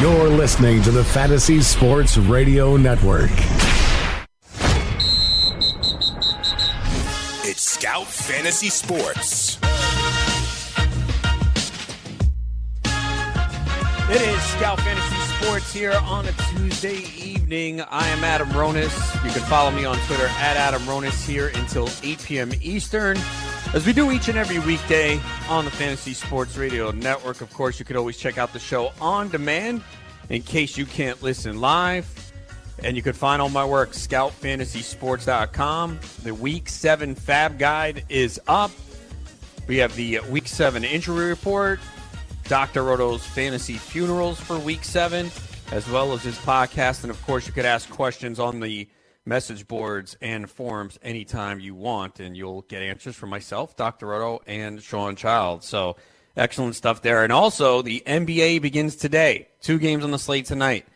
You're listening to the Fantasy Sports Radio Network. It's Scout Fantasy Sports. It is Scout Fantasy Sports here on a Tuesday evening. I am Adam Ronis. You can follow me on Twitter at Adam Ronis here until 8 p.m. Eastern. As we do each and every weekday on the Fantasy Sports Radio Network, of course, you could always check out the show on demand in case you can't listen live. And you can find all my work, scoutfantasysports.com. The Week 7 Fab Guide is up. We have the Week 7 injury report, Dr. Roto's fantasy funerals for Week 7, as well as his podcast. And of course, you could ask questions on the message boards and forums anytime you want, and you'll get answers from myself, Dr. Roto, and Sean Child. So excellent stuff there. And also, the NBA begins today. Two games on the slate tonight,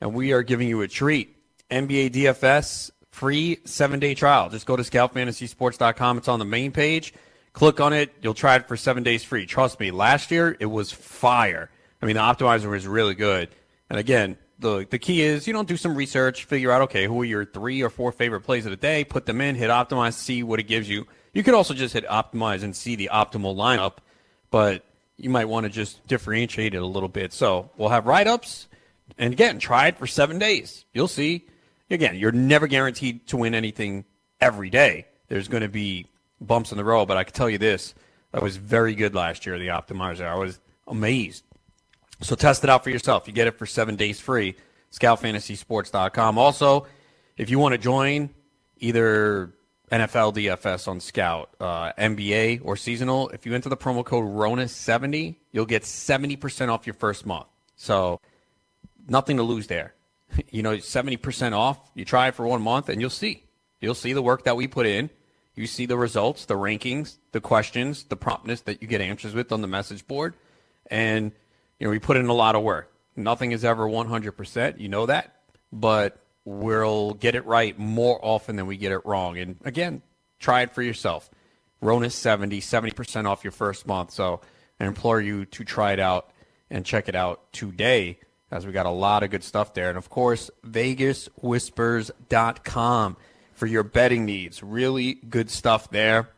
and we are giving you a treat. NBA DFS free seven day trial. Just go to scoutfantasysports.com. It's on the main page. Click on it. You'll try it for seven days free. Trust me, last year it was fire. I mean, the optimizer was really good. And again, the the key is you don't do some research, figure out okay who are your three or four favorite plays of the day, put them in, hit optimize, see what it gives you. You could also just hit optimize and see the optimal lineup, but you might want to just differentiate it a little bit. So we'll have write ups, and again, try it for seven days. You'll see. Again, you're never guaranteed to win anything every day. There's going to be bumps in the road, but I can tell you this: that was very good last year. The optimizer, I was amazed. So test it out for yourself. You get it for seven days free. ScoutFantasySports.com. Also, if you want to join either NFL DFS on Scout, uh, NBA, or seasonal, if you enter the promo code RONA70, you'll get 70% off your first month. So nothing to lose there. You know, 70% off. You try it for one month and you'll see. You'll see the work that we put in. You see the results, the rankings, the questions, the promptness that you get answers with on the message board. And – you know, we put in a lot of work. Nothing is ever 100%. You know that. But we'll get it right more often than we get it wrong. And again, try it for yourself. Ronis 70, 70% off your first month. So I implore you to try it out and check it out today as we got a lot of good stuff there. And of course, VegasWhispers.com for your betting needs. Really good stuff there.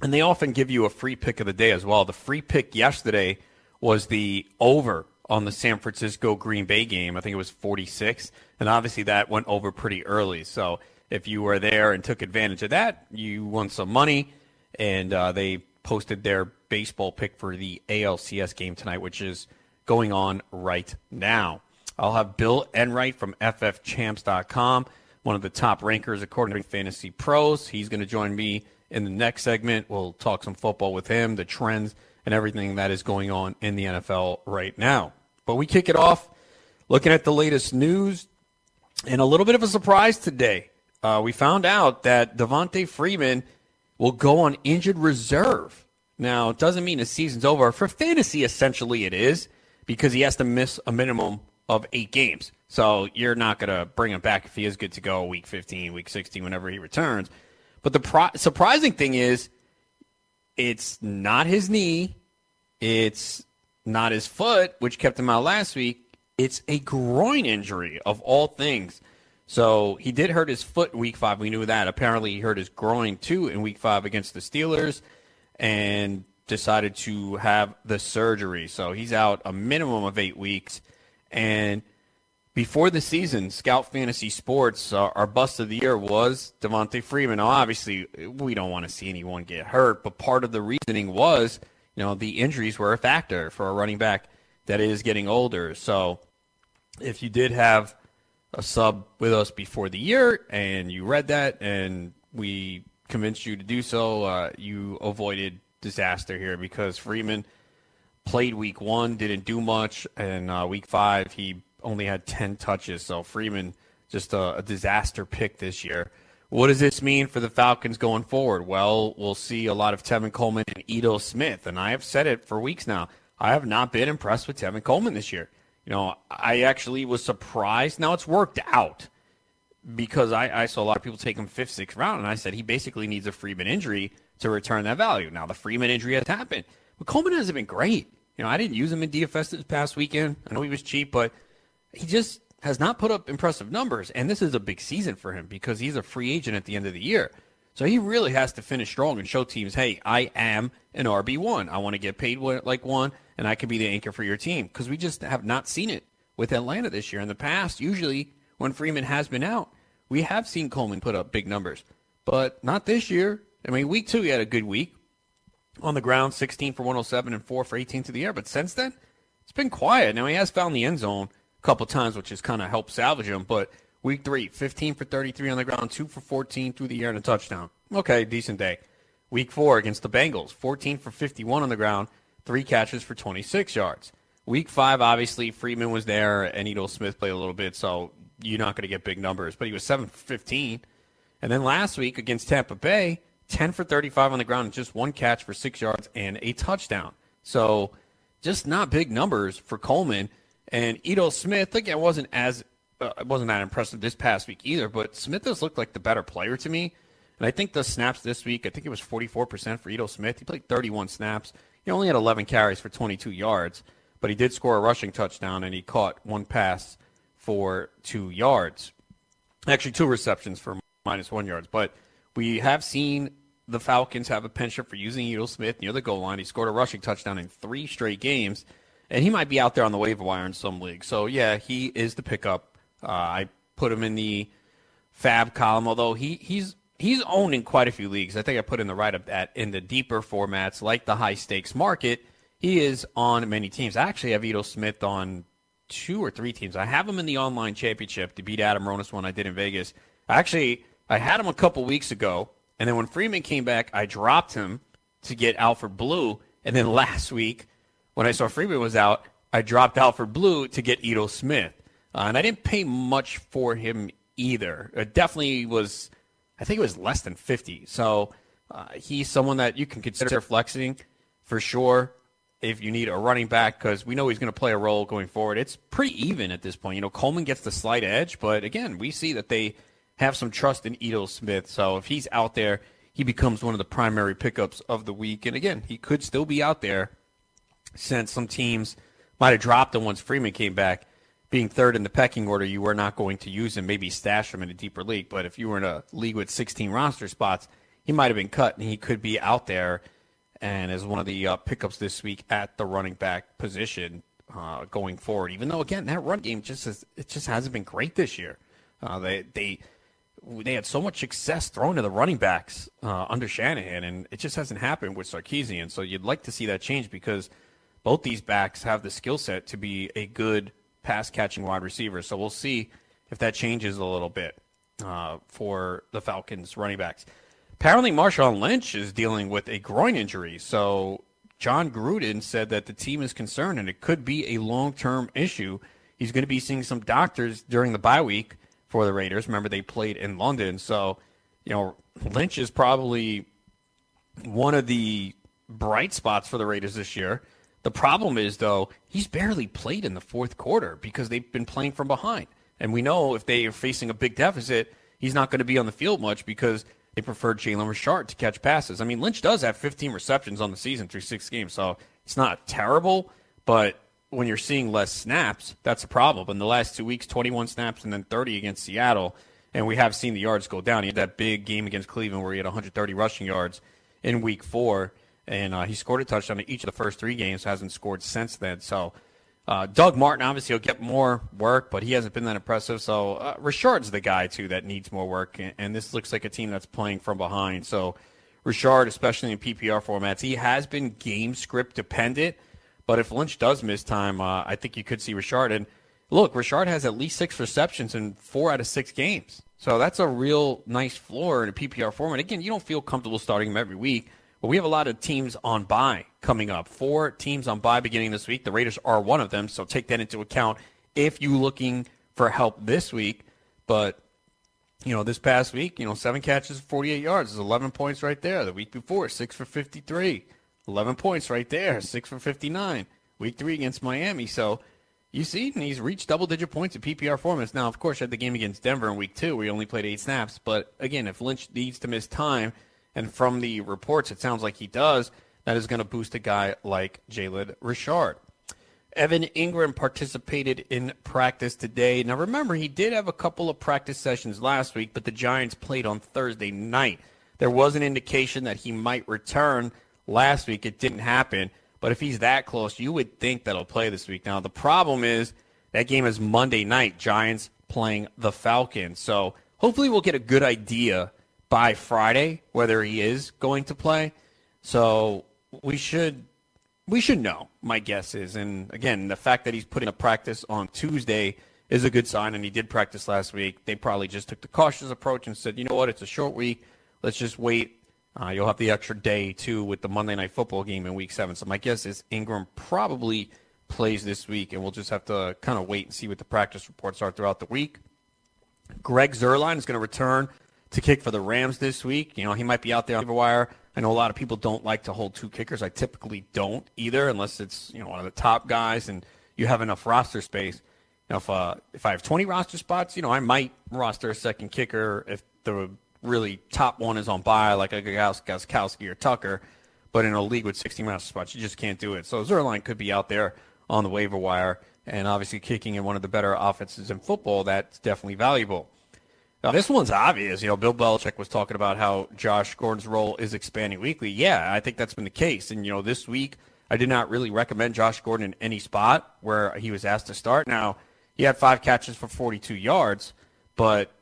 And they often give you a free pick of the day as well. The free pick yesterday was the over on the San Francisco Green Bay game. I think it was 46. And obviously that went over pretty early. So if you were there and took advantage of that, you won some money. And uh, they posted their baseball pick for the ALCS game tonight, which is going on right now. I'll have Bill Enright from FFChamps.com, one of the top rankers according to Fantasy Pros. He's going to join me in the next segment. We'll talk some football with him, the trends and everything that is going on in the NFL right now. But we kick it off looking at the latest news and a little bit of a surprise today. Uh, we found out that Devonta Freeman will go on injured reserve. Now, it doesn't mean the season's over. For fantasy, essentially, it is because he has to miss a minimum of eight games. So you're not going to bring him back if he is good to go week 15, week 16, whenever he returns. But the pro- surprising thing is, it's not his knee. It's not his foot, which kept him out last week. It's a groin injury of all things. So he did hurt his foot week five. We knew that. Apparently, he hurt his groin too in week five against the Steelers and decided to have the surgery. So he's out a minimum of eight weeks. And before the season, Scout Fantasy Sports, uh, our bust of the year was Devonta Freeman. Now, obviously, we don't want to see anyone get hurt, but part of the reasoning was – you know, the injuries were a factor for a running back that is getting older. So if you did have a sub with us before the year and you read that and we convinced you to do so, uh, you avoided disaster here because Freeman played week one, didn't do much, and uh, week five he only had 10 touches. So Freeman, just a, a disaster pick this year. What does this mean for the Falcons going forward? Well, we'll see a lot of Tevin Coleman and Ito Smith. And I have said it for weeks now. I have not been impressed with Tevin Coleman this year. You know, I actually was surprised. Now it's worked out because I, I saw a lot of people take him fifth, sixth round, and I said he basically needs a Freeman injury to return that value. Now the Freeman injury has happened, but Coleman hasn't been great. You know, I didn't use him in DFS this past weekend. I know he was cheap, but he just has not put up impressive numbers. And this is a big season for him because he's a free agent at the end of the year. So he really has to finish strong and show teams, hey, I am an RB1. I want to get paid like one, and I can be the anchor for your team. Because we just have not seen it with Atlanta this year. In the past, usually when Freeman has been out, we have seen Coleman put up big numbers, but not this year. I mean, week two, he had a good week on the ground, 16 for 107 and 4 for 18 to the air. But since then, it's been quiet. Now, he has found the end zone couple times, which has kind of helped salvage him. But week three, 15 for 33 on the ground, 2 for 14 through the air and a touchdown. Okay, decent day. Week four against the Bengals, 14 for 51 on the ground, three catches for 26 yards. Week five, obviously, Freeman was there and Ito Smith played a little bit, so you're not going to get big numbers. But he was 7 for 15. And then last week against Tampa Bay, 10 for 35 on the ground, just one catch for six yards and a touchdown. So just not big numbers for Coleman. And Ito Smith, again, wasn't as uh, wasn't that impressive this past week either, but Smith has looked like the better player to me. And I think the snaps this week, I think it was 44% for Ito Smith. He played 31 snaps. He only had 11 carries for 22 yards, but he did score a rushing touchdown and he caught one pass for two yards. Actually, two receptions for minus one yards. But we have seen the Falcons have a penchant for using Ito Smith near the goal line. He scored a rushing touchdown in three straight games, and he might be out there on the waiver wire in some leagues. So yeah, he is the pickup. Uh, I put him in the fab column, although he he's he's owned in quite a few leagues. I think I put in the right of that in the deeper formats like the high stakes market. He is on many teams. I actually have Ito Smith on two or three teams. I have him in the online championship to beat Adam Ronis one I did in Vegas. Actually, I had him a couple weeks ago, and then when Freeman came back, I dropped him to get Alfred Blue. And then last week, when I saw Freeman was out, I dropped Alfred Blue to get Ito Smith. Uh, and I didn't pay much for him either. It definitely was, I think it was less than 50. So uh, he's someone that you can consider flexing for sure if you need a running back because we know he's going to play a role going forward. It's pretty even at this point. You know, Coleman gets the slight edge, but again, we see that they have some trust in Ito Smith. So if he's out there, he becomes one of the primary pickups of the week. And again, he could still be out there since some teams might have dropped him once Freeman came back. Being third in the pecking order, you were not going to use him, maybe stash him in a deeper league. But if you were in a league with 16 roster spots, he might have been cut and he could be out there and as one of the uh, pickups this week at the running back position uh, going forward. Even though again that run game just has, it just hasn't been great this year. Uh, they they they had so much success throwing to the running backs uh, under Shanahan, and it just hasn't happened with Sarkisian. So you'd like to see that change because both these backs have the skill set to be a good pass catching wide receiver. So we'll see if that changes a little bit uh, for the Falcons running backs. Apparently, Marshawn Lynch is dealing with a groin injury. So, Jon Gruden said that the team is concerned and it could be a long term issue. He's going to be seeing some doctors during the bye week for the Raiders. Remember, they played in London. So, you know, Lynch is probably one of the bright spots for the Raiders this year. The problem is, though, he's barely played in the fourth quarter because they've been playing from behind. And we know if they are facing a big deficit, he's not going to be on the field much because they preferred Jalen Richard to catch passes. I mean, Lynch does have 15 receptions on the season through six games, so it's not terrible, but when you're seeing less snaps, that's a problem. In the last two weeks, 21 snaps and then 30 against Seattle, and we have seen the yards go down. He had that big game against Cleveland where he had 130 rushing yards in week four, and uh, he scored a touchdown in each of the first three games, hasn't scored since then. So uh, Doug Martin, obviously, will get more work, but he hasn't been that impressive. So uh, Richard's the guy, too, that needs more work. And, and, this looks like a team that's playing from behind. So Richard, especially in PPR formats, he has been game script dependent. But if Lynch does miss time, uh, I think you could see Richard. And look, Richard has at least six receptions in four out of six games. So that's a real nice floor in a PPR format. Again, you don't feel comfortable starting him every week. But we have a lot of teams on bye coming up. Four teams on bye beginning this week. The Raiders are one of them, so take that into account if you're looking for help this week. But you know, this past week, you know, seven catches, 48 yards is 11 points right there. The week before, six for 53, 11 points right there, six for 59. Week three against Miami. So you see, he's reached double digit points in PPR formats. Now, of course, had the game against Denver in week two where he only played eight snaps. But again, if Lynch needs to miss time, and from the reports, it sounds like he does, that is going to boost a guy like Jalen Richard. Evan Engram participated in practice today. Now, remember, he did have a couple of practice sessions last week, but the Giants played on Thursday night. There was an indication that he might return last week. It didn't happen. But if he's that close, you would think that he'll play this week. Now, the problem is that game is Monday night, Giants playing the Falcons. So hopefully we'll get a good idea by Friday whether he is going to play. So we should we should know, my guess is. And again, the fact that he's putting a practice on Tuesday is a good sign, and he did practice last week. They probably just took the cautious approach and said, you know what, it's a short week. Let's just wait. Uh, you'll have the extra day, too, with the Monday Night Football game in week seven. So my guess is Engram probably plays this week, and we'll just have to kind of wait and see what the practice reports are throughout the week. Greg Zuerlein is going to return to kick for the Rams this week. You know, he might be out there on the waiver wire. I know a lot of people don't like to hold two kickers. I typically don't either, unless it's you know one of the top guys and you have enough roster space. Know, if uh, if I have 20 roster spots, you know, I might roster a second kicker if the really top one is on bye, like a Gostkowski or Tucker. But in a league with 60 roster spots, you just can't do it. So Zuerlein could be out there on the waiver wire, and obviously kicking in one of the better offenses in football. That's definitely valuable. Now, this one's obvious. You know, Bill Belichick was talking about how Josh Gordon's role is expanding weekly. Yeah, I think that's been the case. And, you know, this week, I did not really recommend Josh Gordon in any spot where he was asked to start. Now, he had five catches for 42 yards, but,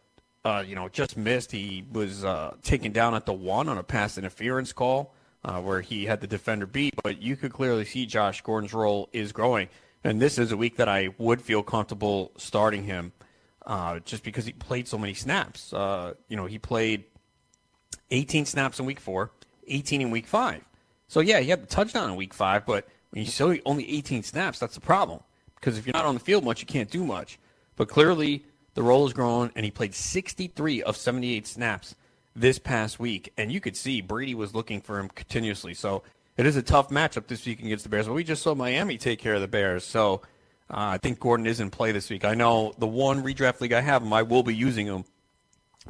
uh, you know, just missed. He was uh, taken down at the one on a pass interference call uh, where he had the defender beat. But you could clearly see Josh Gordon's role is growing. And this is a week that I would feel comfortable starting him uh, just because he played so many snaps. Uh, you know, he played 18 snaps in week four, 18 in week five. So, yeah, he had the touchdown in week five, but when you show only 18 snaps, that's the problem. Because if you're not on the field much, you can't do much. But clearly, the role has grown, and he played 63 of 78 snaps this past week. And you could see Brady was looking for him continuously. So, it is a tough matchup this week against the Bears. But we just saw Miami take care of the Bears. So, uh, I think Gordon is in play this week. I know the one redraft league I have him, I will be using him.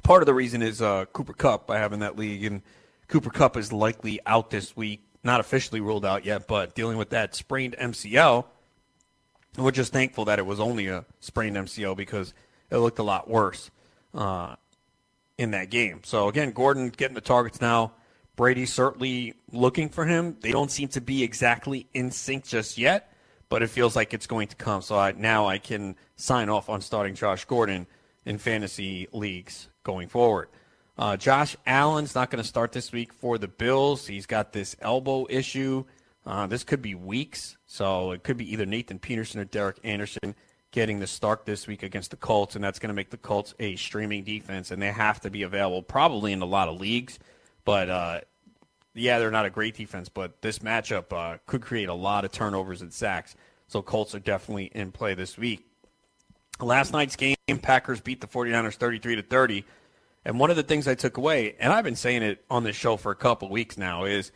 Part of the reason is uh, Cooper Kupp I have in that league, and Cooper Kupp is likely out this week. Not officially ruled out yet, but dealing with that sprained MCL. We're just thankful that it was only a sprained MCL because it looked a lot worse uh, in that game. So again, Gordon getting the targets now. Brady certainly looking for him. They don't seem to be exactly in sync just yet but it feels like it's going to come. So I, now I can sign off on starting Josh Gordon in fantasy leagues going forward. Uh, Josh Allen's not going to start this week for the Bills. He's got this elbow issue. Uh, this could be weeks, so it could be either Nathan Peterman or Derek Anderson getting the start this week against the Colts, and that's going to make the Colts a streaming defense, and they have to be available probably in a lot of leagues. But uh, yeah, they're not a great defense, but this matchup uh, could create a lot of turnovers and sacks. So Colts are definitely in play this week. Last night's game, Packers beat the 49ers 33 to 30. And one of the things I took away, and I've been saying it on this show for a couple weeks now, is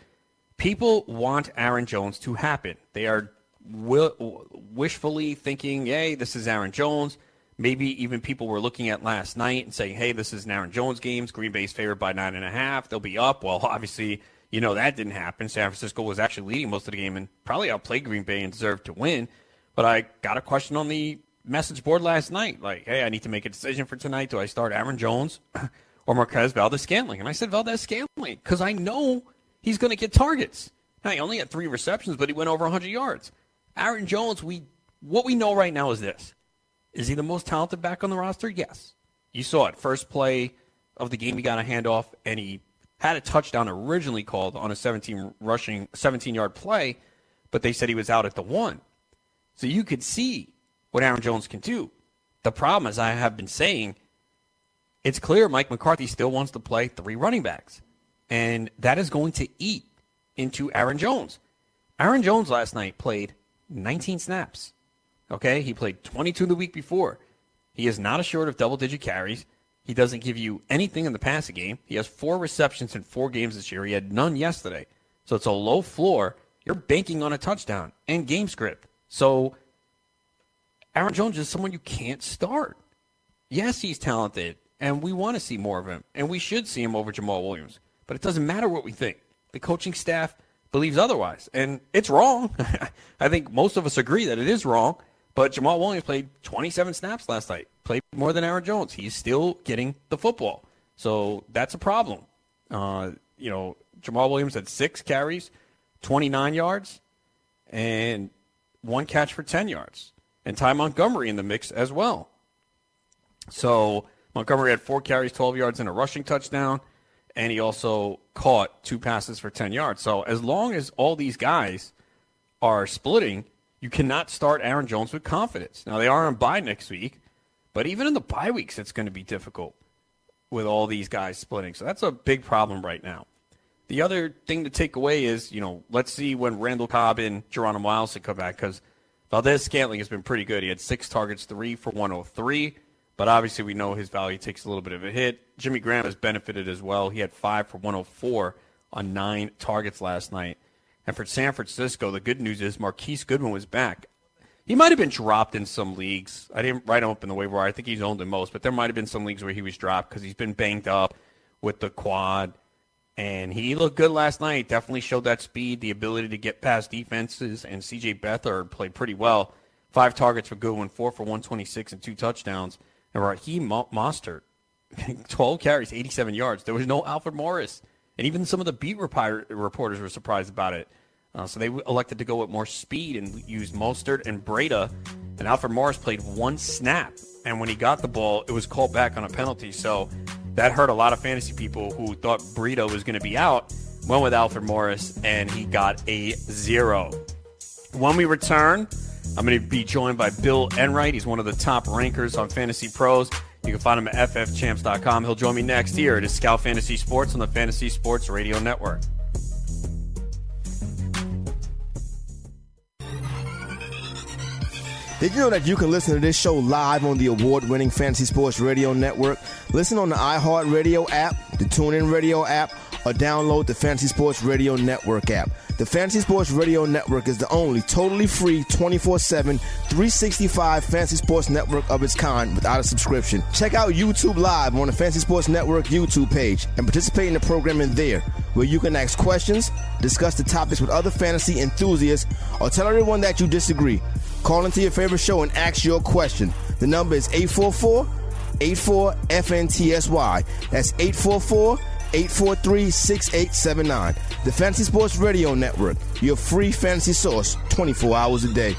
people want Aaron Jones to happen. They are wishfully thinking, hey, this is Aaron Jones. Maybe even people were looking at last night and saying, hey, this is an Aaron Jones game. Green Bay's favored by nine and a half. They'll be up. Well, obviously, you know, that didn't happen. San Francisco was actually leading most of the game and probably outplayed Green Bay and deserved to win. But I got a question on the message board last night like, hey, I need to make a decision for tonight. Do I start Aaron Jones or Marquez Valdes Scantling? And I said Valdes Scantling because I know he's going to get targets. Now, he only had three receptions, but he went over 100 yards. Aaron Jones, we what we know right now is this. Is he the most talented back on the roster? Yes. You saw it. First play of the game, he got a handoff, and he had a touchdown originally called on a 17 rushing 17 yard play, but they said he was out at the one. So you could see what Aaron Jones can do. The problem, as I have been saying, it's clear Mike McCarthy still wants to play three running backs, and that is going to eat into Aaron Jones. Aaron Jones last night played 19 snaps. Okay, he played 22 the week before. He is not assured of double digit carries. He doesn't give you anything in the passing game. He has four receptions in four games this year. He had none yesterday. So it's a low floor. You're banking on a touchdown and game script. So Aaron Jones is someone you can't start. Yes, he's talented, and we want to see more of him, and we should see him over Jamaal Williams. But it doesn't matter what we think. The coaching staff believes otherwise, and it's wrong. I think most of us agree that it is wrong. But Jamaal Williams played 27 snaps last night, played more than Aaron Jones. He's still getting the football, so that's a problem. Uh, you know, Jamaal Williams had six carries, 29 yards, and one catch for 10 yards and Ty Montgomery in the mix as well. So Montgomery had four carries, 12 yards, and a rushing touchdown, and he also caught two passes for 10 yards. So as long as all these guys are splitting, you cannot start Aaron Jones with confidence. Now they are on bye next week, but even in the bye weeks, it's going to be difficult with all these guys splitting. So that's a big problem right now. The other thing to take away is, you know, let's see when Randall Cobb and Geronimo Allison come back because Valdes Scantling has been pretty good. He had six targets, three for 103, but obviously we know his value takes a little bit of a hit. Jimmy Graham has benefited as well. He had five for 104 on nine targets last night. And for San Francisco, the good news is Marquise Goodwin was back. He might have been dropped in some leagues. I didn't write him up in the waiver. I think he's owned the most, but there might have been some leagues where he was dropped because he's been banged up with the quad and he looked good last night. Definitely showed that speed, the ability to get past defenses. And C.J. Beathard played pretty well. Five targets for Goodwin, four for 126 and two touchdowns. And Raheem Mostert, 12 carries, 87 yards. There was no Alfred Morris. And even some of the beat reporters were surprised about it. Uh, so they elected to go with more speed and used Mostert and Breida. And Alfred Morris played one snap. And when he got the ball, it was called back on a penalty. So that hurt a lot of fantasy people who thought Breida was going to be out. Went with Alfred Morris, and he got a zero. When we return, I'm going to be joined by Bill Enright. He's one of the top rankers on Fantasy Pros. You can find him at ffchamps.com. He'll join me next here at Scout Fantasy Sports on the Fantasy Sports Radio Network. Did you know that you can listen to this show live on the award winning Fantasy Sports Radio Network? Listen on the iHeartRadio app, the TuneIn Radio app, or download the Fantasy Sports Radio Network app. The Fantasy Sports Radio Network is the only totally free 24 7, 365 fantasy sports network of its kind without a subscription. Check out YouTube Live on the Fantasy Sports Network YouTube page and participate in the programming there, where you can ask questions, discuss the topics with other fantasy enthusiasts, or tell everyone that you disagree. Call into your favorite show and ask your question. The number is 844 84 FNTSY. That's 844 843 6879. The Fantasy Sports Radio Network, your free fantasy source 24 hours a day.